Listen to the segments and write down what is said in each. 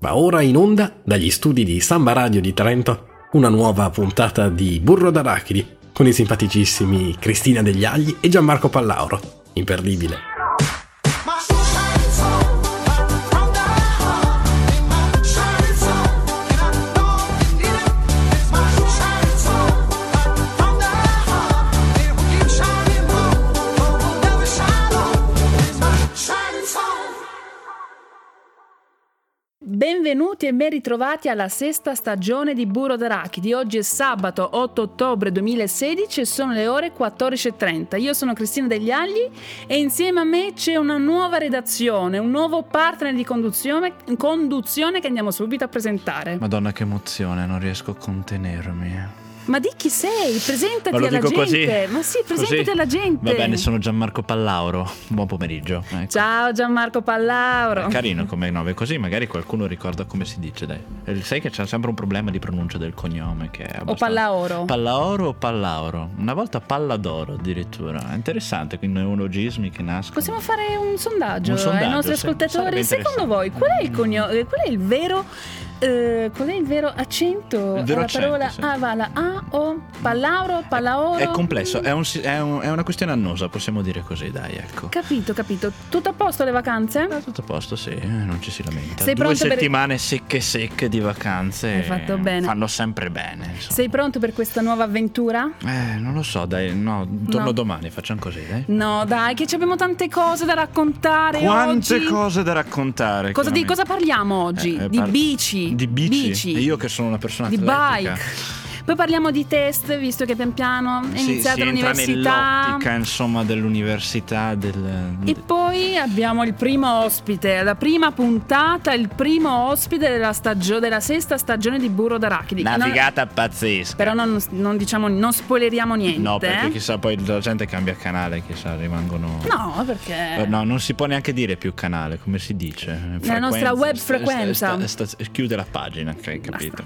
Va ora in onda dagli studi di Samba Radio di Trento una nuova puntata di Burro d'Arachidi con i simpaticissimi Cristina Degli Agli e Gianmarco Pallauro. Imperdibile. Benvenuti e ben ritrovati alla sesta stagione di Burro d'Arachidi. Oggi è sabato 8 ottobre 2016 e sono le ore 14.30. Io sono Cristina Degli Agli e insieme a me c'è una nuova redazione, un nuovo partner di conduzione, conduzione che andiamo subito a presentare. Madonna che emozione, non riesco a contenermi. Ma di chi sei? Presentati alla gente. così? Ma sì, presentati Così? alla gente. Va bene, sono Gianmarco Pallauro. Buon pomeriggio. Ecco. Ciao Gianmarco Pallauro. È carino come nome, così magari qualcuno ricorda come si dice, dai. Eh, Sai che c'è sempre un problema di pronuncia del cognome che è O abbastanza... Pallaoro. Pallaoro o Pallauro? Una volta Palladoro addirittura. È interessante, quindi neologismi che nascono. Possiamo fare un sondaggio, Un sondaggio, ai nostri ascoltatori. Secondo voi, qual è il cognome? Qual è il vero. Eh, qual è il vero accento Il vero accento, parola sì. A? Va la A o Pallauro, Pallaoro? È complesso, è, un è un- è una questione annosa, possiamo dire così, dai, ecco. Capito, capito. Tutto a posto le vacanze? Eh, Tutto a posto, sì, eh, non ci si lamenta. Sei Due pronto per- settimane secche secche di vacanze Hai fatto bene. fanno sempre bene. insomma. Sei pronto per questa nuova avventura? Eh, non lo so, dai, no, torno No. domani, facciamo così, dai. No, dai, che ci abbiamo tante cose da raccontare Quante oggi. cose da raccontare. Cosa, di cosa parliamo oggi? Eh, eh, di par- bici. Di bici. E io che sono una persona Di atletica. bike. Poi parliamo di test, visto che pian piano è Sì, iniziata l'università. nell'ottica, insomma, dell'università del... E poi abbiamo il primo ospite, la prima puntata, il primo ospite della, stagio- della sesta stagione di Burro d'Arachidi. Una Non- pazzesca. però non, non diciamo, non spoileriamo niente. No, perché eh. chissà, poi la gente cambia canale, chissà, rimangono... No, perché... Eh, No, non si può neanche dire più canale, come si dice? La nostra web sta- frequenza. sta- sta- chiude la pagina, ok, capito?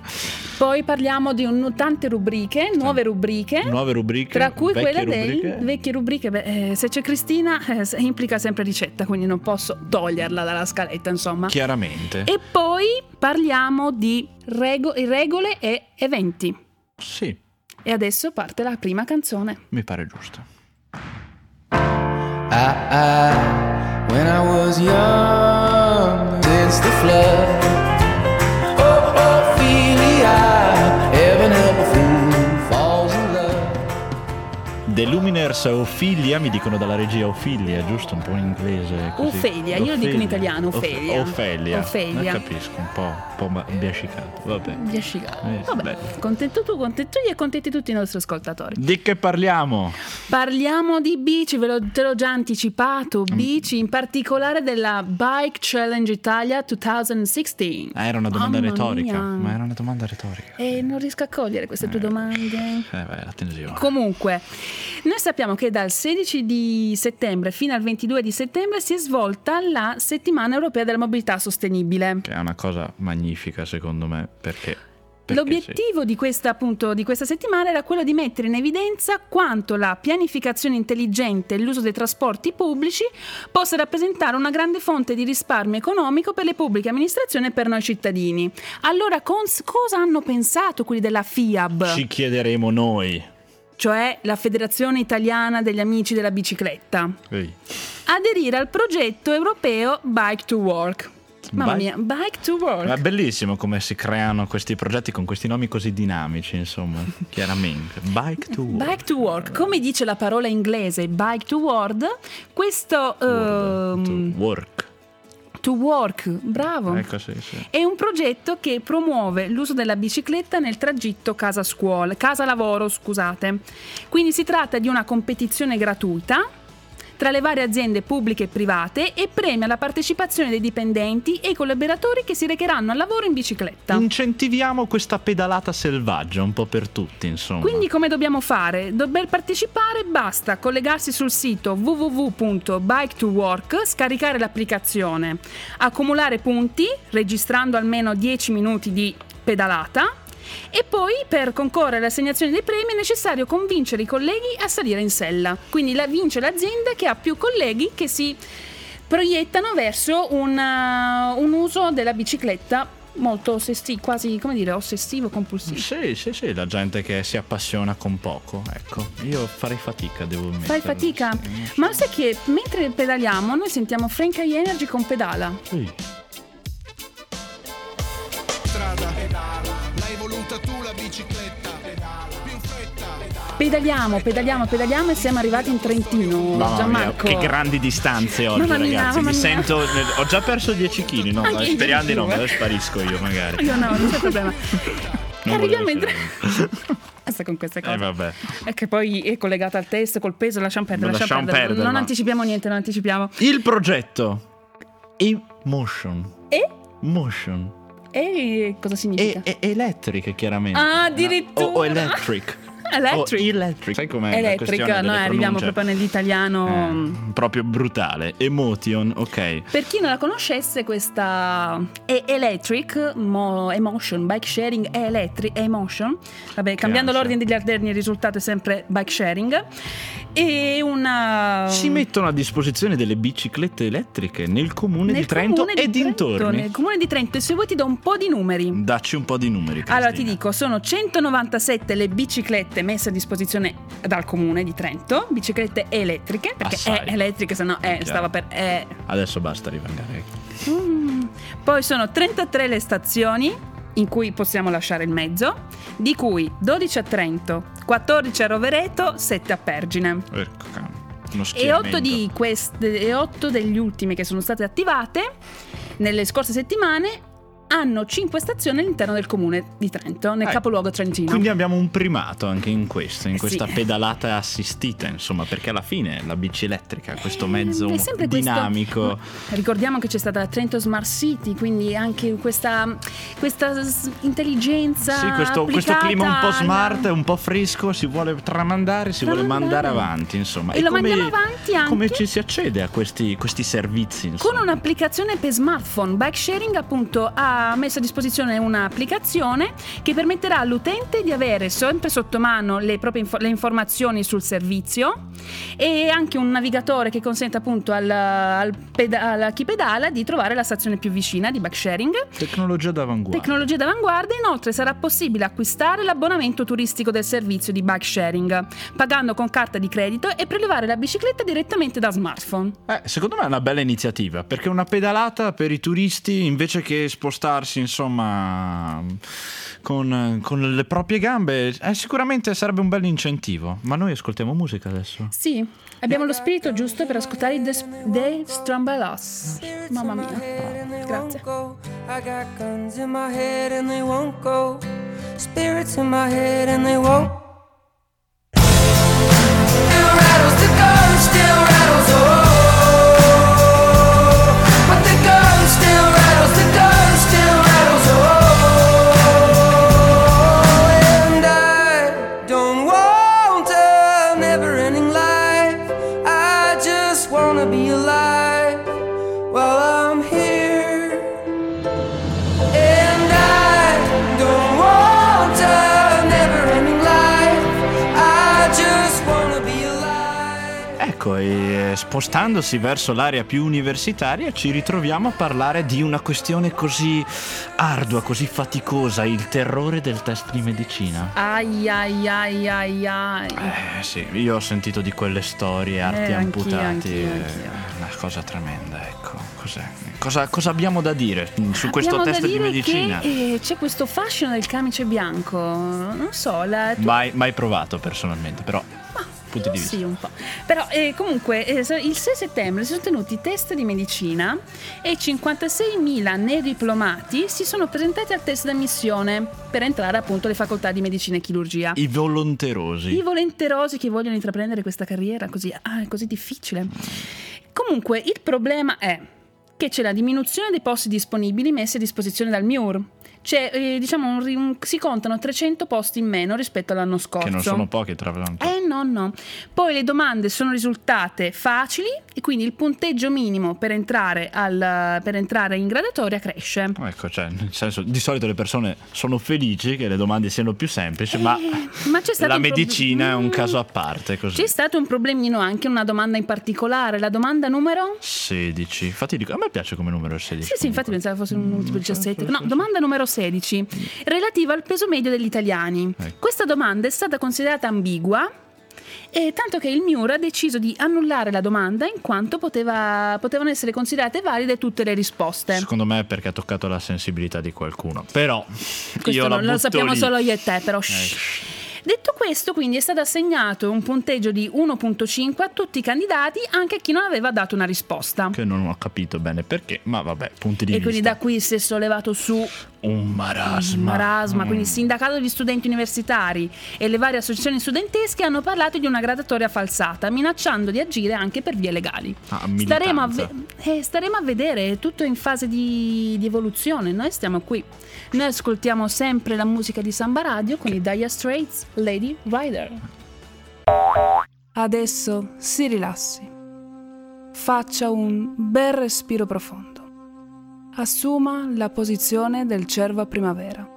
Poi parliamo di un- tante rubriche, nuove rubriche. Nuove rubriche. Tra cui quella rubriche. delle vecchie rubriche, beh, eh, se c'è Cristina eh, implica sempre ricetta, quindi non posso toglierla dalla scaletta, insomma. Chiaramente. E poi parliamo di rego- regole e eventi. Sì, E adesso parte la prima canzone. mi pare giusto. I, I, when I was young, since the flood. The Luminers Ophelia, mi dicono dalla regia Ophelia, giusto? Un po' in inglese. Così. Ophelia, io lo dico in italiano, Ophelia. Ophelia. Ophelia. Non capisco, un po', un po' biascicato. Vabbè. Biascicato. Eh, Vabbè, contento tu, contento io e contenti tutti i nostri ascoltatori. Di che parliamo? Parliamo di bici, ve l'ho, te l'ho già anticipato, Mm. bici, in particolare della Bike Challenge Italia 2016. Ah, era una domanda Mamma retorica. mia. Ma era una domanda retorica. E non riesco a cogliere queste tue domande. Eh, beh, attenzione. Comunque, noi sappiamo che dal 16 di settembre fino al 22 di settembre si è svolta la settimana europea della mobilità sostenibile. Che è una cosa magnifica, secondo me, perché. Perché L'obiettivo di, questa, appunto, di questa settimana era quello di mettere in evidenza quanto la pianificazione intelligente e l'uso dei trasporti pubblici possa rappresentare una grande fonte di risparmio economico per le pubbliche amministrazioni e per noi cittadini. Allora, cons- cosa hanno pensato quelli della FIAB, sì. Ci chiederemo noi. cioè la Federazione Italiana degli Amici della Bicicletta? Ehi. Aderire al progetto europeo Bike to Work. Mamma Bike- mia, Bike to Work. È bellissimo come si creano questi progetti con questi nomi così dinamici, insomma, chiaramente. Bike to work. Bike to work, come dice la parola inglese bike to work, questo ehm, to work. to work, bravo. Ecco, sì, sì. È un progetto che promuove l'uso della bicicletta nel tragitto casa-scuola, casa-lavoro, scusate. Quindi si tratta di una competizione gratuita tra le varie aziende pubbliche e private e premia la partecipazione dei dipendenti e i collaboratori che si recheranno al lavoro in bicicletta. Incentiviamo questa pedalata selvaggia un po' per tutti, insomma. Quindi come dobbiamo fare? Per partecipare basta collegarsi sul sito www.bike2work, scaricare l'applicazione, accumulare punti registrando almeno 10 minuti di pedalata e poi per concorrere all'assegnazione dei premi è necessario convincere i colleghi a salire in sella. Quindi la vince l'azienda che ha più colleghi che si proiettano verso un, uh, un uso della bicicletta molto ossessivo, quasi come dire, ossessivo compulsivo. Sì, sì, sì, la gente che si appassiona con poco, ecco. Io farei fatica, devo ammettere. Fai fatica? Sì. Ma sai che mentre pedaliamo noi sentiamo Frank High Energy con pedala. Sì. strada L'hai voluta tu la bicicletta Più in fretta Pedaliamo, pedaliamo, pedaliamo e siamo arrivati in Trentino. Mamma mia, Gianmarco. che grandi distanze oggi, Mamma mia, ragazzi. mamma Mi mia. sento. Ho già perso 10 kg, no? Anche io Speriamo di no, me eh. sparisco io magari. Io no, non c'è problema. Non arriviamo in Trentino. Con queste cose. Eh vabbè. E che poi è collegata al testo col peso, lasciamo perdere, lasciamo, lasciamo perdere. perdere, Non ma- anticipiamo niente, non anticipiamo. Il progetto Emotion. E? Motion. E cosa significa? E, e electric, chiaramente. Ah, addirittura. O, o electric. Electric. O electric. Sai com'è? la Electric, noi delle arriviamo proprio nell'italiano. Eh, proprio brutale. Emotion, ok. Per chi non la conoscesse, questa è Electric, mo- Emotion, Bike Sharing è Electric, è Emotion. Vabbè, cambiando ansia. l'ordine degli alterni il risultato è sempre Bike Sharing. E una... Si mettono a disposizione delle biciclette elettriche nel comune nel di Trento comune e di Trento, dintorni. Nel comune di Trento. E se vuoi ti do un po' di numeri. Dacci un po' di numeri. Allora ti Cristina. dico, sono 197 le biciclette messe a disposizione dal comune di Trento, biciclette elettriche, perché Assai. è elettriche, se no eh, Chiaro. stava per... eh. Adesso basta rivangare. Mm. Poi sono 33 le stazioni in cui possiamo lasciare il mezzo, di cui 12 a Trento, 14 a Rovereto, 7 a Pergine. Ecco, E schieramento. 8, di queste, e 8 degli ultimi che sono state attivate nelle scorse settimane hanno 5 stazioni all'interno del comune di Trento, nel Eh, capoluogo trentino. Quindi abbiamo un primato anche in questo, in Eh, questa sì. pedalata assistita, insomma, perché alla fine la bici elettrica, questo Eh, mezzo è sempre questo- dinamico. Ricordiamo che c'è stata la Trento Smart City, quindi anche questa, questa intelligenza. Sì, questo, questo clima un po' smart, un po' fresco, si vuole tramandare, si vuole mandare avanti, insomma. E lo mandiamo avanti anche- Come ci si accede a questi, questi servizi? Con insomma? un'applicazione per smartphone, Bike Sharing appunto ha messo a disposizione un'applicazione che permetterà all'utente di avere sempre sotto mano le proprie info- le informazioni sul servizio e anche un navigatore che consente appunto al, al peda- a chi pedala di trovare la stazione più vicina di Bike Sharing. Tecnologia d'avanguardia. Tecnologia d'avanguardia, inoltre sarà possibile acquistare l'abbonamento turistico del servizio di bike sharing, pagando con carta di credito e prelevare la bicicletta direttamente da smartphone. Eh, secondo me è una bella iniziativa, perché una pedalata per i turisti, invece che spostarsi, insomma, con, con le proprie gambe, eh, sicuramente sarebbe un bel incentivo. Ma noi ascoltiamo musica adesso. Sì, abbiamo lo spirito giusto per ascoltare i The, The Strumbalos. Mamma mia, grazie. I got guns in my head and they won't go. Spirits in my head and they won't. Still rattles the gun, still Ecco, e eh, spostandosi verso l'area più universitaria ci ritroviamo a parlare di una questione così ardua, così faticosa, il terrore del test di medicina. Ai ai ai ai ai. Eh sì, io ho sentito di quelle storie, arti Eh, anch'io, amputati, anch'io, è anch'io. una cosa tremenda, ecco. Cos'è? Cosa, cosa abbiamo da dire su questo Abbiamo test di medicina? Che, eh, c'è questo fascino del camice bianco. Non so, la, Mai, mai provato personalmente, però punti di vista. Sì, un po'. Però eh, comunque eh, il 6 settembre si sono tenuti i test di medicina e 56.000 neodiplomati si sono presentati al test d'ammissione per entrare appunto alle facoltà di medicina e chirurgia. I volonterosi. I volenterosi che vogliono intraprendere questa carriera così, ah, è così difficile. Comunque il problema è che c'è la diminuzione dei posti disponibili messi a disposizione dal MIUR. C'è, eh, diciamo, un un- si contano 300 posti in meno rispetto all'anno scorso. Che non sono pochi, tra l'altro. Eh no, no. Poi le domande sono risultate facili e quindi il punteggio minimo per entrare, al- per entrare in gradatoria cresce. Ecco, cioè, nel senso, di solito le persone sono felici che le domande siano più semplici, ma, Eh, ma c'è stato la un prob- medicina è un Mm. caso a parte. Così. C'è stato un problemino anche, una domanda in particolare, la domanda numero... 16. Infatti, dico, a me piace come numero 16. Sì, sì, infatti comunque. pensavo fosse un multiplo 17. No, domanda numero 16, relativa al peso medio degli italiani. Ecco. Questa domanda è stata considerata ambigua. E tanto che il MIUR ha deciso di annullare la domanda in quanto poteva- potevano essere considerate valide tutte le risposte. Secondo me è perché ha toccato la sensibilità di qualcuno. Però Questo io la non lo butto sappiamo lì. solo io e te, però. shh. Detto questo, quindi è stato assegnato un punteggio di 1.5 a tutti i candidati, anche a chi non aveva dato una risposta. Che non ho capito bene perché, ma vabbè, punti di E vista. quindi da qui si è sollevato su Un marasma. marasma, Mm. quindi il sindacato degli studenti universitari e le varie associazioni studentesche hanno parlato di una gradatoria falsata, minacciando di agire anche per vie legali. Ah, staremo, a ve- eh, staremo a vedere, è tutto in fase di, di evoluzione, noi stiamo qui. Noi ascoltiamo sempre la musica di Samba Radio con i Dire Straits, Lady Rider. Adesso si rilassi. Faccia un bel respiro profondo. Assuma la posizione del cervo a primavera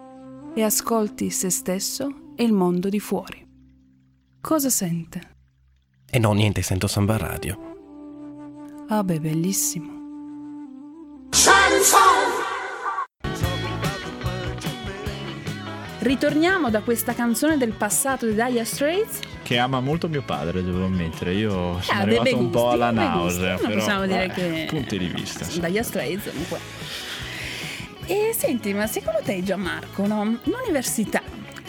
e ascolti se stesso e il mondo di fuori. Cosa sente? E no, niente, sento Samba Radio. Ah beh, bellissimo. Ritorniamo da questa canzone del passato di Dire Straits. Che ama molto mio padre, devo ammettere. Io sono ha dei arrivato bei un po' gusti, alla gusti. nausea. Non però, possiamo dire vabbè, che- Punti di vista. Dire Straits comunque. E senti, ma secondo te Gianmarco, no? l'università,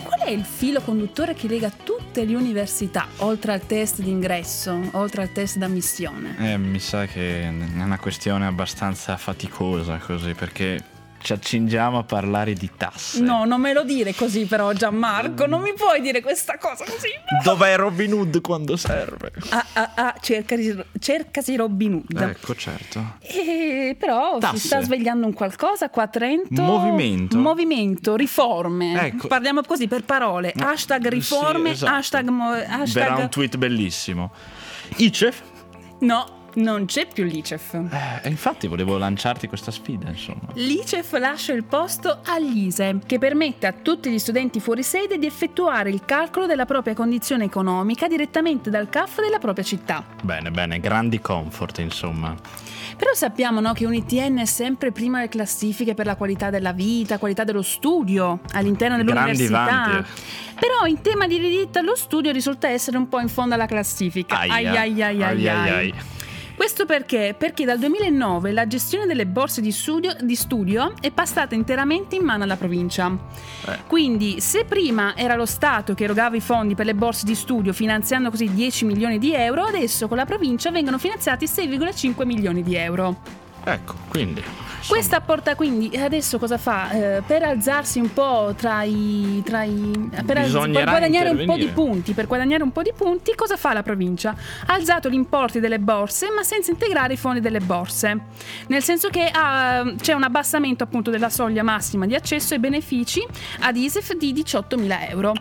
qual è il filo conduttore che lega tutte le università, oltre al test d'ingresso, oltre al test d'ammissione? Eh, mi sa che è una questione abbastanza faticosa così, perché ci accingiamo a parlare di tasse. No, non me lo dire così però Gianmarco, non mi puoi dire questa cosa così. Dov'è Robin Hood quando serve? Ah, ah, ah, cercasi, cercasi Robin Hood. Ecco, certo. E però Tasse. si sta svegliando un qualcosa qua a Trento. Movimento. Movimento, riforme. Ecco. Parliamo così per parole. Hashtag riforme, Sì, esatto. hashtag, mo- Verrà hashtag- un tweet bellissimo. ICEF? No, non c'è più l'ICEF. Eh, infatti volevo lanciarti questa sfida, insomma. L'ICEF lascia il posto all'ISE, che permette a tutti gli studenti fuori sede di effettuare il calcolo della propria condizione economica direttamente dal CAF della propria città. Bene, bene, grandi comfort, insomma. Però sappiamo no, che un ITN è sempre prima alle classifiche per la qualità della vita, qualità dello studio all'interno Grandi dell'università. vanti. Però in tema di diritto allo studio risulta essere un po' in fondo alla classifica. Aia. Ai ai ai ai Ai, ai, ai. Questo perché? Perché dal 2009 la gestione delle borse di studio, di studio è passata interamente in mano alla provincia. Eh. Quindi se prima era lo Stato che erogava i fondi per le borse di studio finanziando così 10 milioni di euro, adesso con la provincia vengono finanziati 6,5 milioni di euro. Ecco, quindi. Questa porta quindi adesso cosa fa? Eh, per alzarsi un po' tra i. Tra i per, alz- per guadagnare un po' di punti. Per guadagnare un po' di punti, cosa fa la provincia? Ha alzato gli importi delle borse, ma senza integrare i fondi delle borse. Nel senso che ha- c'è un abbassamento appunto della soglia massima di accesso ai benefici ad ISEF di 18.000 euro.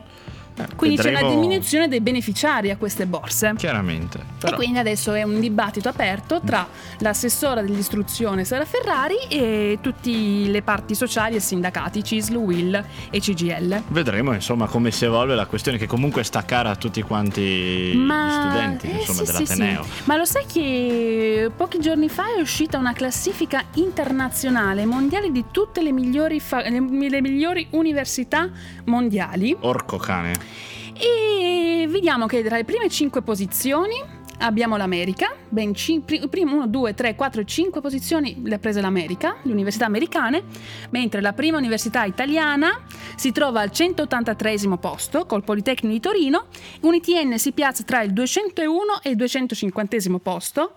Quindi c'è una vedremo- diminuzione dei beneficiari a queste borse. Chiaramente. E Però, quindi adesso è un dibattito aperto tra l'assessora dell'istruzione Sara Ferrari e tutte le parti sociali e sindacati CISL, WIL e CGL. Vedremo insomma come si evolve la questione che comunque sta cara a tutti quanti gli studenti eh, insomma, sì, sì, dell'Ateneo. sì. Ma lo sai che pochi giorni fa è uscita una classifica internazionale mondiale di tutte le migliori, fa- le migliori università mondiali Orco cane. E vediamo che tra le prime 5 posizioni abbiamo l'America, ben 5, primo 1, 2, 3, 4, 5 posizioni le ha prese l'America, le università americane, mentre la prima università italiana si trova al 183 posto col Politecnico di Torino, un ITN si piazza tra il 201 e il 250 posto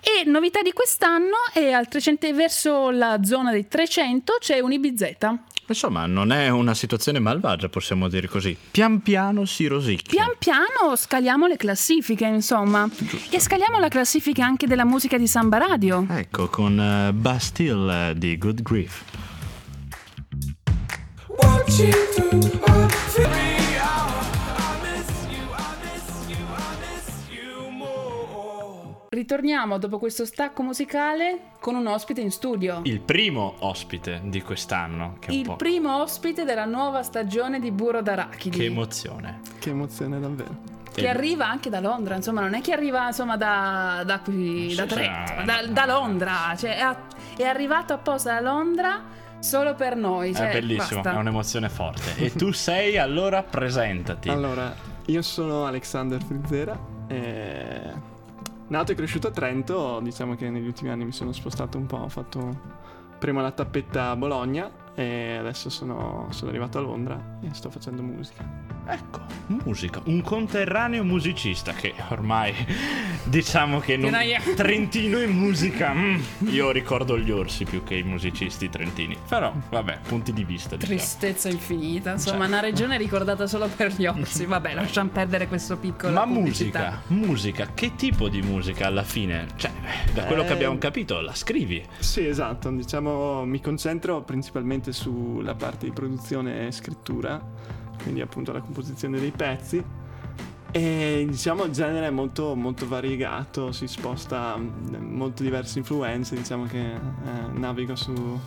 e novità di quest'anno è al 300 verso la zona dei 300 c'è un IBZ. Insomma, non è una situazione malvagia, possiamo dire così. Pian piano si rosicchia. Pian piano scaliamo le classifiche, insomma. E scaliamo la classifica anche della musica di Samba Radio. Ecco, con eh, Bastille eh, di Good Grief. reaching through Ritorniamo dopo questo stacco musicale con un ospite in studio. Il primo ospite di quest'anno. Che, è un Il po'... primo ospite della nuova stagione di Burro d'Arachidi. che emozione. Che emozione davvero. che arriva anche da Londra, insomma, non è che arriva insomma da, da qui, da Trento, da, da Londra, cioè è, a- è arrivato apposta da Londra solo per noi. Cioè, è bellissimo, basta. è un'emozione forte. e tu sei, allora presentati. Allora, io sono Alexander Frizzera. E... Nato e cresciuto a Trento, diciamo che negli ultimi anni mi sono spostato un po'. Ho fatto prima la tappetta a Bologna e adesso sono, sono arrivato a Londra e sto facendo musica. Ecco, musica, un conterraneo musicista che ormai diciamo che non... Che Trentino e musica. mm, io ricordo gli orsi più che i musicisti trentini. Però, vabbè, punti di vista. diciamo. Tristezza infinita, insomma, Cioè. una regione ricordata solo per gli orsi. Vabbè, lasciamo perdere questo piccolo. Ma musica, musica, che tipo di musica alla fine? Cioè, da quello che Eh. abbiamo capito, la scrivi. Sì, esatto. Diciamo, mi concentro principalmente sulla parte di produzione e scrittura, quindi appunto la composizione dei pezzi. E diciamo il genere è molto, molto variegato, si sposta mm, molte diverse influenze, diciamo che eh, navigo su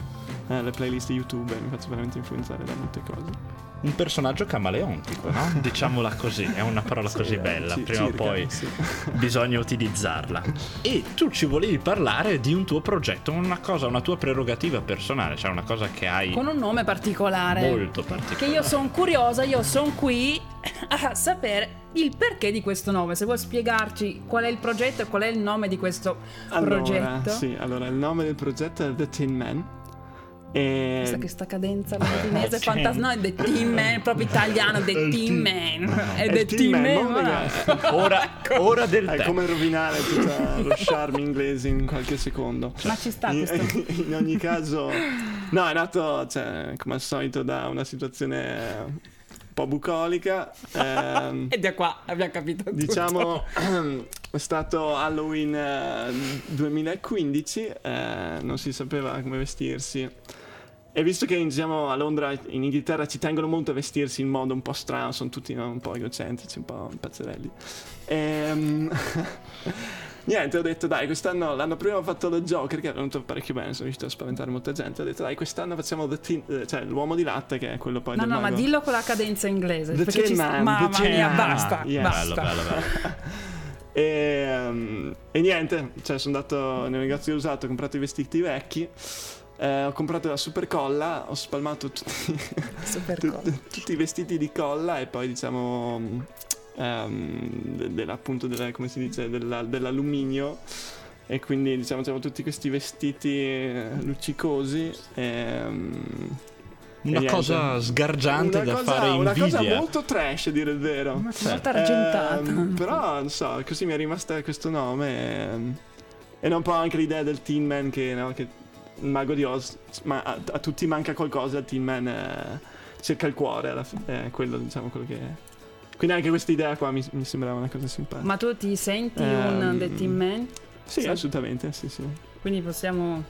eh, playlist YouTube e mi faccio veramente influenzare da molte cose. Un personaggio camaleontico, no? Diciamola così, è una parola Sì, così bella, ci- prima o poi sì. bisogna utilizzarla. E tu ci volevi parlare di un tuo progetto, una cosa, una tua prerogativa personale, cioè una cosa che hai Con un nome particolare. molto particolare. Che io sono curiosa, io sono qui a sapere il perché di questo nome. Se vuoi spiegarci qual è il progetto e qual è il nome di questo Allora, progetto. sì, allora il nome del progetto è The Tin Man. E Questa, questa cadenza latinese sì. fantasma, no, è The Team Man, proprio italiano, The Team Man. È The Team Man, voilà. magari. Ora, ora del È come rovinare tutto lo charme inglese in qualche secondo. Ma ci sta In, questo. in ogni caso, no, è nato, cioè, come al solito, da una situazione un po' bucolica. ehm, E da qua abbiamo capito tutto. diciamo, è stato Halloween eh, 2015, eh, non si sapeva come vestirsi. E visto che diciamo, a Londra, in Inghilterra, ci tengono molto a vestirsi in modo un po' strano, sono tutti no, un po' egocentrici, un po' pazzerelli. Ehm, niente, ho detto dai, quest'anno, l'anno prima ho fatto lo Joker, che è venuto parecchio bene, sono riuscito a spaventare molta gente. Ho detto dai, quest'anno facciamo The eh, cioè, l'uomo di latte, che è quello poi No, del no, ma mago. dillo con la cadenza inglese. The perché ci sta- Man, Mamma The mia, basta. Yes. basta. Bello, bello, bello. E, ehm, e niente, cioè sono andato nel negozio usato, ho comprato i vestiti vecchi, eh, ho comprato la super colla, ho spalmato tutti, Super tu- colla. tutti i vestiti di colla e poi diciamo ehm, de- della- appunto della, come si dice, della- dell'alluminio. E quindi diciamo abbiamo tutti questi vestiti eh, luccicosi. ehm, Una niente. cosa sgargiante una da cosa- fare Una cosa invidia. molto trash, a dire il vero. Molto argentata. Ehm, però non so, così mi è rimasta questo nome. ehm, E non un po' anche l'idea del Teen Man che, no, che mago di Oz, ma a, a tutti manca qualcosa, il Teen Man eh, cerca il cuore, alla fine, è quello diciamo quello che è. Quindi anche questa idea qua mi, mi sembrava una cosa simpatica. Ma tu ti senti Ehm, un The Team Man? sì, sì. assolutamente, sì, sì. Quindi possiamo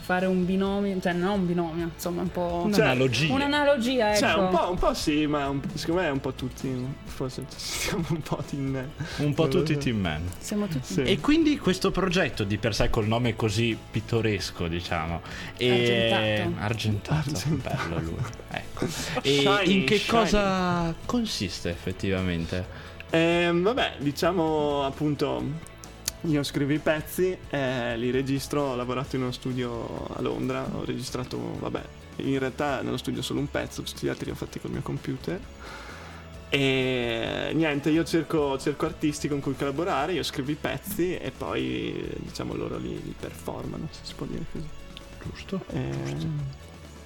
fare un binomio, cioè non un binomio, insomma un po'... Cioè, Un'analogia. Un'analogia, ecco. Cioè, un po', un po' sì, ma un- secondo me un po' tutti, forse siamo un po' Teen Man. Un po' tutti team man. Siamo tutti... Sì. E quindi questo progetto di per sé col nome così pittoresco, diciamo, è Argentato. argentato, bello lui. Ecco. E Shiny, in che shiny. cosa consiste effettivamente? Ehm, vabbè, diciamo appunto, io scrivo i pezzi, eh, li registro, ho lavorato in uno studio a Londra, ho registrato, vabbè, in realtà nello studio solo un pezzo, tutti gli altri li ho fatti col mio computer. E niente, io cerco, cerco artisti con cui collaborare, io scrivo i pezzi e poi diciamo loro li, li performano, se si può dire così. Giusto? Ehm,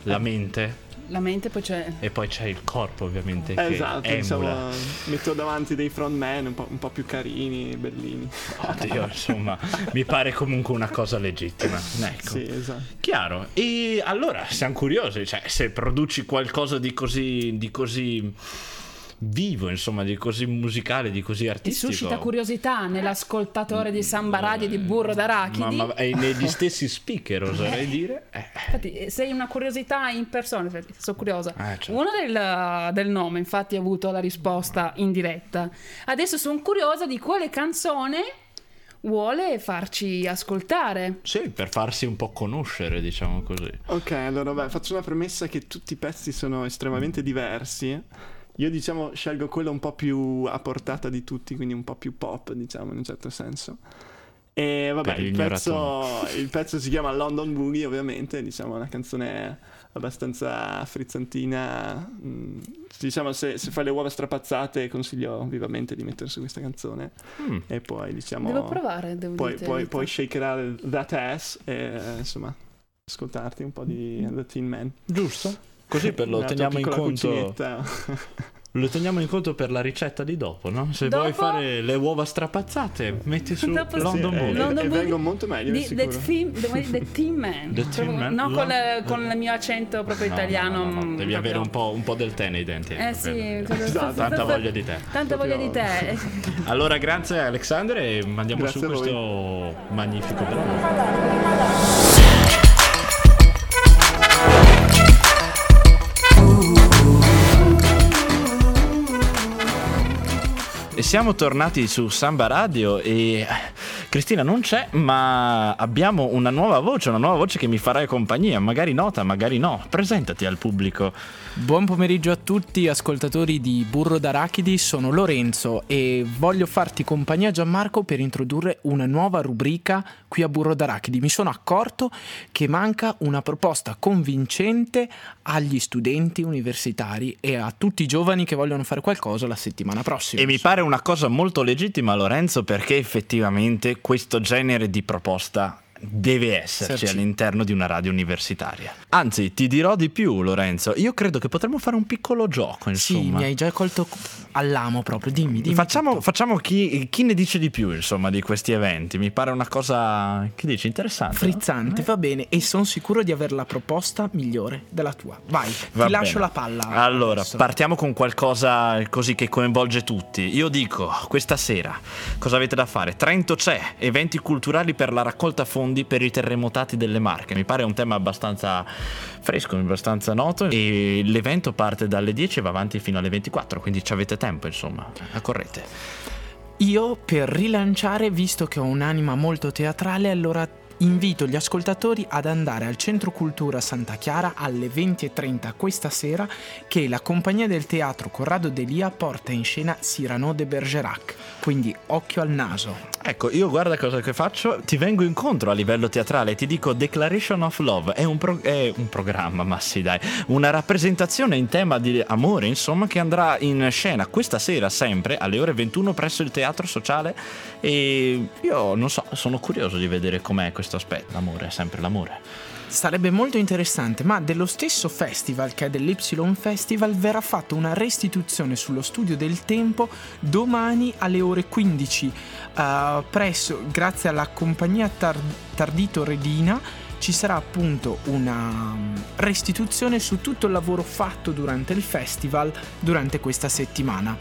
La mente La mente poi c'è... e poi c'è il corpo ovviamente che esatto, emula. diciamo, metto davanti dei frontman un po', un po' più carini, bellini. Oddio, insomma, mi pare comunque una cosa legittima. Ecco. Sì, esatto. Chiaro. E allora siamo curiosi, cioè, se produci qualcosa di così, di così vivo, insomma, di così musicale, di così Ti artistico. suscita curiosità nell'ascoltatore di Samba Radio di Burro d'Arachidi. Ma, ma e negli stessi speaker, oserei dire. Eh, Infatti, sei una curiosità in persona, infatti, sono curiosa. Eh, certo. Uno del, del nome, infatti, ha avuto la risposta in diretta. Adesso sono curiosa di quale canzone vuole farci ascoltare. sì, per farsi un po' conoscere, diciamo così. Ok, allora beh, faccio una premessa che tutti i pezzi sono estremamente diversi. Io diciamo scelgo quello un po' più a portata di tutti, quindi un po' più pop, diciamo in un certo senso. E vabbè, gli il pezzo, il pezzo si chiama London Boogie, ovviamente, diciamo una canzone abbastanza frizzantina. Mm, Diciamo, se, se fai le uova strapazzate, consiglio vivamente di mettere su questa canzone. Mm. E poi, diciamo... Devo provare, devo Poi, dire. poi, poi shakerare that ass e insomma ascoltarti un po' di The Tin Man. Giusto? Così per lo teniamo in conto. cucinetta. Lo teniamo in conto per la ricetta di dopo, no? Se Dopo? vuoi fare le uova strapazzate, metti su Dopo. London Sì, Boogie. e- London e Boogie vengo molto meglio, di, the, theme, the, the Team Man. The Proprio- Man? No, con, il- con il mio accento proprio No, italiano. no, no, no, no. Devi proprio- avere un po', un po' del tè nei denti. Eh sì, cosa- Tanta voglia di te. Tanta voglia di te. Allora, grazie Alexander e mandiamo Grazie su questo magnifico brano. E siamo tornati su Samba Radio e Cristina non c'è, ma abbiamo una nuova voce, una nuova voce che mi farà compagnia, magari nota, magari no. Presentati al pubblico. Buon pomeriggio a tutti ascoltatori di Burro d'Arachidi, sono Lorenzo e voglio farti compagnia Gianmarco per introdurre una nuova rubrica qui a Burro d'Arachidi. Mi sono accorto che manca una proposta convincente agli studenti universitari e a tutti i giovani che vogliono fare qualcosa la settimana prossima. E mi pare una cosa molto legittima, Lorenzo, perché effettivamente questo genere di proposta deve esserci Serci. all'interno di una radio universitaria. Anzi, ti dirò di più, Lorenzo. Io credo che potremmo fare un piccolo gioco, Sì, insomma. mi hai già colto all'amo proprio, dimmi, dimmi. Facciamo, facciamo chi, chi ne dice di più, insomma, di questi eventi. Mi pare una cosa, che dici, interessante. no? Frizzante, va bene, e sono sicuro di avere la proposta migliore della tua. Vai, Va ti lascio bene. la palla. Allora, adesso. partiamo con qualcosa così che coinvolge tutti. Io dico, questa sera, cosa avete da fare? Trento c'è, eventi culturali per la raccolta fondi per i terremotati delle Marche. Mi pare un tema abbastanza fresco, abbastanza noto e l'evento parte dalle 10 e va avanti fino alle 24, quindi ci avete tempo, insomma, accorrete. Io per rilanciare, visto che ho un'anima molto teatrale, allora invito gli ascoltatori ad andare al Centro Cultura Santa Chiara alle 20.30 questa sera che la compagnia del teatro Corrado Delia porta in scena Cyrano de Bergerac. Quindi occhio al naso. Ecco, io guarda cosa che faccio, ti vengo incontro a livello teatrale, ti dico Declaration of Love, è un, pro- è un programma, ma sì dai, una rappresentazione in tema di amore, insomma, che andrà in scena questa sera sempre alle ore 21 presso il Teatro Sociale e io non so, sono curioso di vedere com'è questo aspetto, l'amore è sempre l'amore. Sarebbe molto interessante, ma dello stesso festival che è dell'Y Festival verrà fatta una restituzione sullo studio del tempo domani alle ore 15 eh, presso, grazie alla compagnia Tar- Tardito Redina ci sarà appunto una mm, restituzione su tutto il lavoro fatto durante il festival durante questa settimana.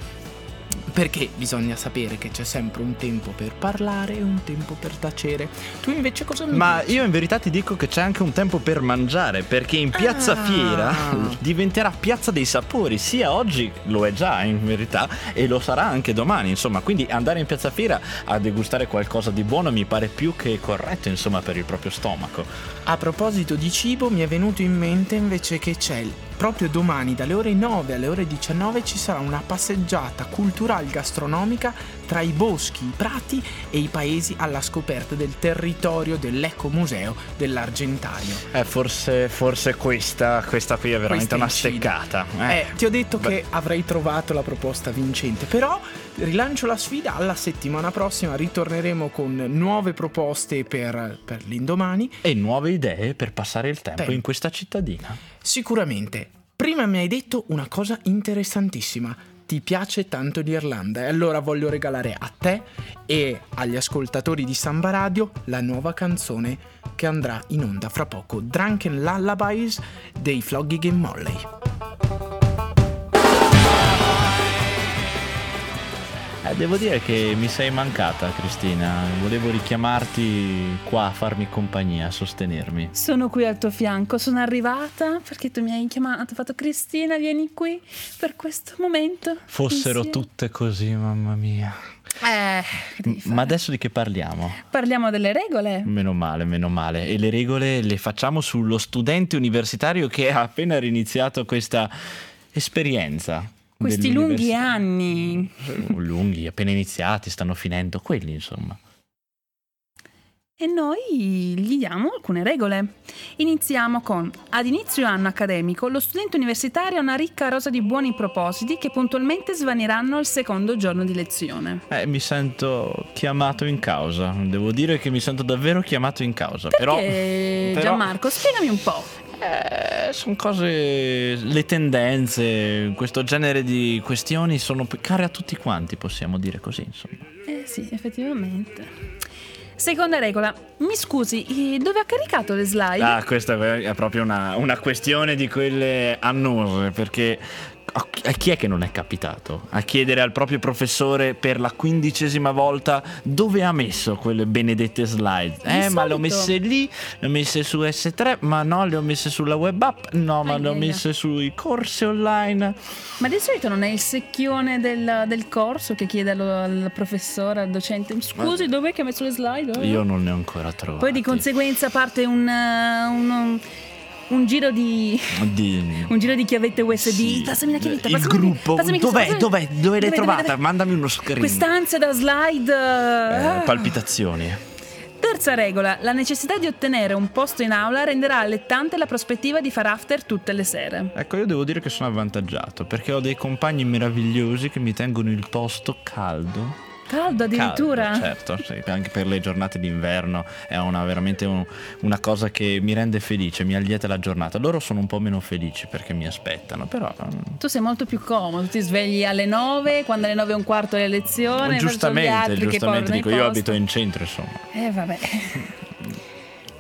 Perché bisogna sapere che c'è sempre un tempo per parlare e un tempo per tacere. Tu invece cosa mi Ma dici? io in verità ti dico che c'è anche un tempo per mangiare, perché in Piazza Ah. Fiera diventerà Piazza dei Sapori, sia oggi lo è già in verità e lo sarà anche domani, insomma, quindi andare in Piazza Fiera a degustare qualcosa di buono mi pare più che corretto, insomma, per il proprio stomaco. A proposito di cibo, mi è venuto in mente invece che c'è il- proprio domani dalle ore 9 alle ore 19 ci sarà una passeggiata culturale gastronomica tra i boschi, i prati e i paesi alla scoperta del territorio dell'ecomuseo dell'Argentario. Eh, forse, forse questa, questa qui è veramente Questa una incide. steccata. Eh, ti ho detto Beh. che avrei trovato la proposta vincente, però rilancio la sfida alla settimana prossima, ritorneremo con nuove proposte per, per l'indomani E nuove idee per passare il tempo Tempo. in questa cittadina. Sicuramente. Prima mi hai detto una cosa interessantissima. Ti piace tanto l'Irlanda e allora voglio regalare a te e agli ascoltatori di Samba Radio la nuova canzone che andrà in onda fra poco, Drunken Lullabies dei Flogging Game Molley. Eh, devo dire che mi sei mancata, Cristina. Volevo richiamarti qua a farmi compagnia, a sostenermi. Sono qui al tuo fianco, sono arrivata perché tu mi hai chiamato, hai fatto Cristina, vieni qui per questo momento. Fossero insieme." tutte così, mamma mia. Eh, Ma adesso di che parliamo? Parliamo delle regole. Meno male, meno male. E le regole le facciamo sullo studente universitario che ha appena riniziato questa esperienza. Questi lunghi anni. Lunghi, appena iniziati, stanno finendo quelli, insomma. E noi gli diamo alcune regole. Iniziamo con ad inizio anno accademico lo studente universitario ha una ricca rosa di buoni propositi che puntualmente svaniranno il secondo giorno di lezione. Eh, mi sento chiamato in causa. Devo dire che mi sento davvero chiamato in causa. Però, Perché però- Gianmarco, spiegami un po'. Eh, sono cose. Le tendenze, questo genere di questioni sono care a tutti quanti, possiamo dire così, insomma. Eh sì, effettivamente. Seconda regola. Mi scusi, dove ha caricato le slide? Ah, questa è proprio una, una questione di quelle annose, perché a chi- è che non è capitato a chiedere al proprio professore per la quindicesima volta dove ha messo quelle benedette slide? Eh, ma le ho messe lì, le ho messe su S3, ma no, le ho messe sulla web app, no, ma Ai, le ho messe sui corsi online. Ma di solito non è il secchione del, del corso che chiede allo- al professore, al docente, scusi, dov'è che ha messo le slide? Eh. Io non ne ho ancora trovato. Poi di conseguenza parte un, eh, un, un giro di... Di- Un giro di chiavette USB. Sì. Passami la chiavetta. Il gruppo, passami- dov'è? passami- Dov'è? Dove l'hai dov'è, trovata? dov'è? Mandami uno screen. Quest'ansia da slide. Eh, ah. palpitazioni. Terza regola, la necessità di ottenere un posto in aula renderà allettante la prospettiva di far after tutte le sere. Ecco, io devo dire che sono avvantaggiato perché ho dei compagni meravigliosi che mi tengono il posto caldo. Caldo addirittura. Caldo, certo, sì, anche per le giornate d'inverno è una, veramente un- una cosa che mi rende felice, mi allieta la giornata. Loro sono un po' meno felici perché mi aspettano, però mm, Tu sei molto più comodo, ti svegli alle 9, quando alle 9 e un quarto è lezione, giustamente, giustamente dico, io abito in centro, insomma. Eh vabbè.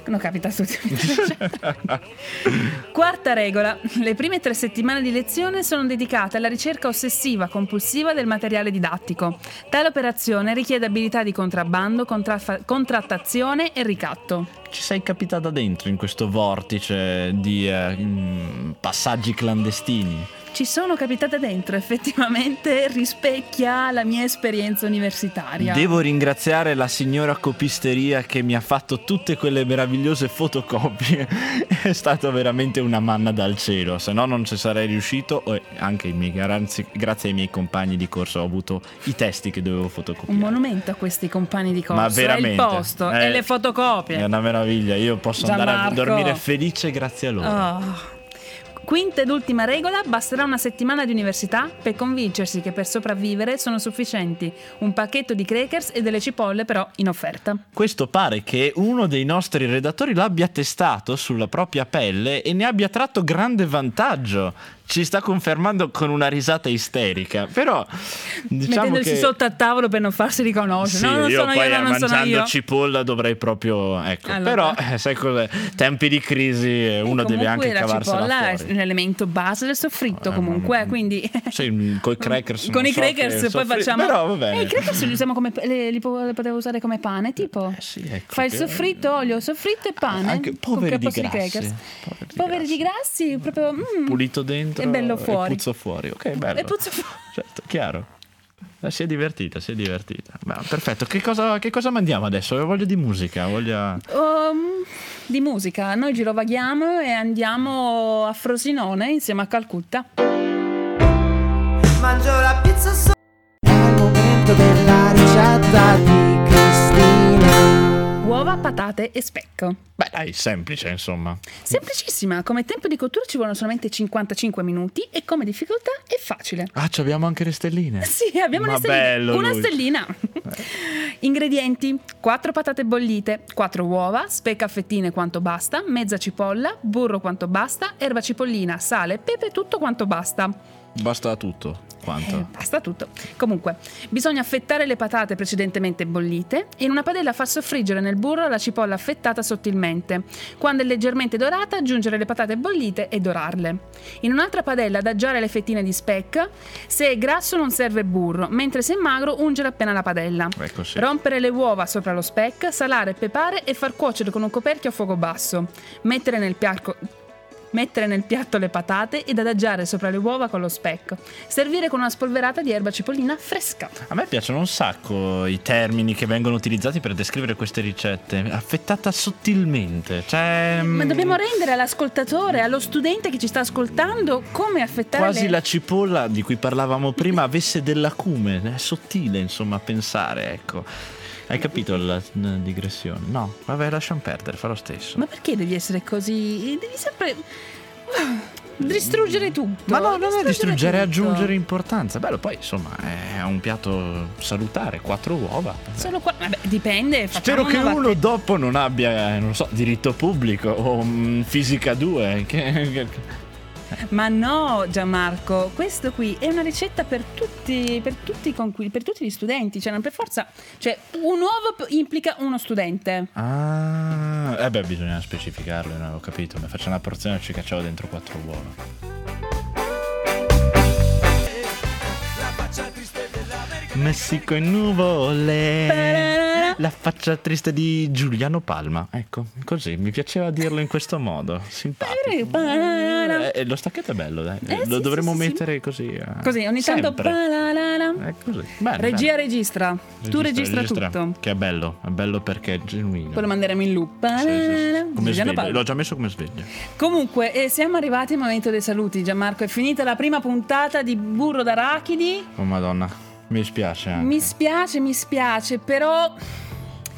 Non capita a tutti. Quarta regola. Le prime tre settimane di lezione sono dedicate alla ricerca ossessiva compulsiva del materiale didattico. Tale operazione richiede abilità di contrabbando, contraffa- contrattazione e ricatto. Ci sei capitata dentro in questo vortice di eh, mm, passaggi clandestini. Ci sono capitata dentro, effettivamente rispecchia la mia esperienza universitaria. Devo ringraziare la signora copisteria che mi ha fatto tutte quelle meravigliose fotocopie. È stata veramente una manna dal cielo, se no non ci sarei riuscito. E anche i miei, grazie, grazie ai miei compagni di corso ho avuto i testi che dovevo Un fotocopiare. monumento a questi compagni di corso. Ma È veramente. il posto Eh, e le fotocopie. È una meraviglia, io posso andare a Gianmarco. dormire felice grazie a loro. Oh. Quinta ed ultima regola, basterà una settimana di università per convincersi che per sopravvivere sono sufficienti un pacchetto di crackers e delle cipolle però in offerta. Questo pare che uno dei nostri redattori l'abbia testato sulla propria pelle e ne abbia tratto grande vantaggio. Ci sta confermando con una risata isterica. Però diciamo Mettendosi che sotto al tavolo per non farsi riconoscere. Sì, no, non io sono poi io, no, non sono mangiando io. cipolla dovrei proprio ecco. Allora. Però eh, sai cos'è? Tempi di crisi eh, uno deve anche comunque la cipolla è fuori. l'elemento base del soffritto Eh, comunque, ma- quindi... Sì, con i crackers Con i so crackers poi facciamo... Però va bene. Eh, i crackers li usiamo come... le- li, po- li potevo usare come pane, tipo... Eh sì, ecco Fai il soffritto, olio, soffritto e pane. Anche poveri di grassi. crackers. Poveri di Poveri di grassi, proprio... mm, Pulito dentro E bello fuori. e puzzo fuori. Ok, bello. E puzzo fuori. Certo, chiaro. Si è divertita, si è divertita. Beh, perfetto. Che cosa, che cosa mandiamo adesso? Ho voglia di musica, voglia... Um, di musica, noi girovaghiamo e andiamo a Frosinone insieme a Calcutta. Mangio la pizza solo È il momento della ricetta. Uova, patate e specco. Beh, dai, semplice, insomma. Semplicissima, come tempo di cottura ci vogliono solamente 55 minuti e come difficoltà è facile. Ah, ci abbiamo anche le stelline. Sì, abbiamo Ma una stellina. bello Una lui. stellina. Ingredienti: 4 patate bollite, 4 uova, specca a fettine quanto basta, mezza cipolla, burro quanto basta, erba cipollina, sale, pepe, tutto quanto basta. Basta tutto. Quanto? Eh, basta tutto. Comunque, bisogna affettare le patate precedentemente bollite e in una padella far soffriggere nel burro la cipolla affettata sottilmente. Quando è leggermente dorata, aggiungere le patate bollite e dorarle. In un'altra padella adagiare le fettine di speck. Se è grasso non serve burro, mentre se è magro ungere appena la padella. Ecco sì. Rompere le uova sopra lo speck, salare, pepare e far cuocere con un coperchio a fuoco basso. Mettere nel piatto mettere nel piatto le patate ed adagiare sopra le uova con lo speck. Servire con una spolverata di erba cipollina fresca. A me piacciono un sacco i termini che vengono utilizzati per descrivere queste ricette. Affettata sottilmente. Cioè. Ma mm, dobbiamo rendere all'ascoltatore, allo studente che ci sta ascoltando, come affettare Quasi le... la cipolla di cui parlavamo prima avesse dell'acume, è sottile insomma pensare, ecco. Hai capito la digressione? No, vabbè, lasciamo perdere, fa lo stesso. Ma perché devi essere così? Devi sempre distruggere tutto. Ma no, non è distruggere, è tutto. aggiungere importanza. Bello, poi insomma è un piatto salutare, quattro uova. Solo qua, vabbè, dipende. Spero che uno vatte- dopo non abbia, non so, diritto pubblico o mm, fisica 2. Che, che- Ma no, Gianmarco, questo qui è una ricetta per tutti, per tutti, i conqui- per tutti gli studenti. Cioè, non per forza. Cioè, un uovo p- implica uno studente. Ah, eh beh, bisogna specificarlo, non ho capito. Mi faccio una porzione e ci cacciavo dentro quattro uova. Messico in nuvole. La faccia triste di Giuliano Palma. Ecco, così mi piaceva dirlo in questo modo. Simpatico. Eh, eh, lo stacchetto è bello, dai. Eh, lo sì, dovremmo sì, sì, sì. mettere così. eh. Così, ogni tanto. È così. Bene, Regia bene. registra. Tu registra, tutto. Che è bello, è bello perché è genuino. Poi lo manderemo in loop. Come Giuliano. Palma. L'ho già messo come sveglia. Comunque, eh, siamo arrivati al momento dei saluti, Gianmarco. È finita la prima puntata di Burro d'Arachidi. Oh madonna, mi dispiace anche. Mi spiace, mi spiace, però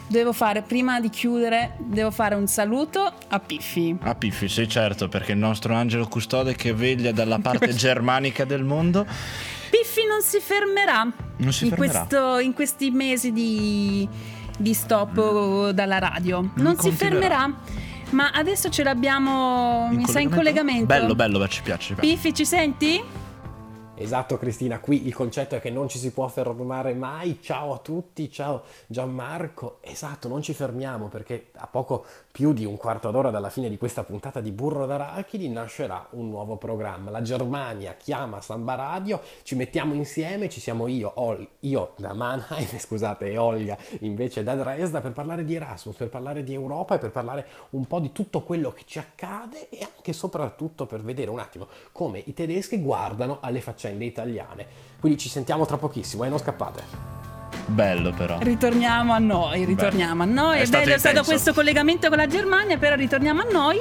devo fare, prima di chiudere, devo fare un saluto a Piffi. A Piffi, sì certo, perché il nostro angelo custode che veglia dalla parte germanica del mondo. Piffi non si fermerà, Non si in, fermerà. questo- in questi mesi di, di stop dalla radio. Non, si continuerà. fermerà, ma adesso ce l'abbiamo, mi sa, in collegamento. Bello, bello, ci piace. Piffi, ci senti? Esatto Cristina, qui il concetto è che non ci si può fermare mai. Ciao a tutti, ciao Gianmarco. Esatto, non ci fermiamo perché a poco più di un quarto d'ora dalla fine di questa puntata di Burro d'Arachidi nascerà un nuovo programma. La Germania chiama Samba Radio, ci mettiamo insieme, ci siamo io, Ol- io da Mannheim, scusate, e Olga invece da Dresda per parlare di Erasmus, per parlare di Europa e per parlare un po' di tutto quello che ci accade e anche e soprattutto per vedere un attimo come i tedeschi guardano alle faccende italiane. Quindi ci sentiamo tra pochissimo e non scappate. Bello però. Ritorniamo a noi, ritorniamo a noi. È È, stato bello, è stato questo collegamento con la Germania, però ritorniamo a noi.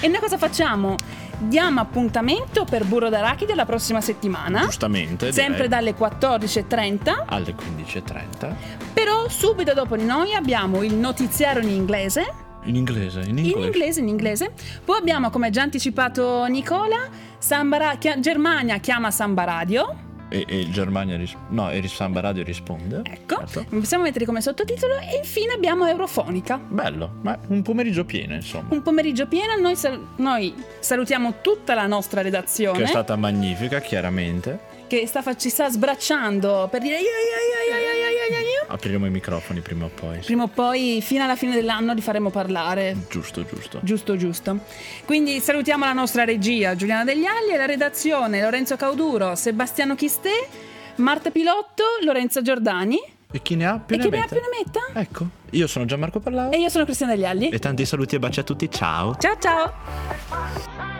E noi cosa facciamo? Diamo appuntamento per Burro d'Arachide la prossima settimana. Giustamente. Sempre direi. dalle 14.30. Alle 15.30. Però subito dopo di noi abbiamo il notiziario in inglese. In inglese, in In inglese. inglese, in inglese. Poi abbiamo, come già anticipato Nicola, Samba Ra- chia- Germania chiama Samba Radio. E, e Germania ris- no, e Samba Radio risponde. Ecco, Certo. possiamo mettere come sottotitolo. E infine abbiamo Eurofonica. Bello, ma un pomeriggio pieno, insomma. Un pomeriggio pieno, noi, sal- noi salutiamo tutta la nostra redazione Che è stata magnifica, chiaramente. che sta ci sta sbracciando per dire "Ia, ia, Apriremo i microfoni prima o poi. prima o poi fino alla fine dell'anno li faremo parlare. Giusto, giusto. Giusto, giusto. Quindi salutiamo la nostra regia Giuliana Degli Agli e la redazione Lorenzo Cauduro, Sebastiano Chistè, Marta Pilotto, Lorenzo Giordani E chi ne ha più e ne chi ne ha metta? più ne metta. Ecco, io sono Gianmarco Pallau. E io sono Cristiana Degli Agli. E tanti saluti e baci a tutti, ciao. Ciao ciao!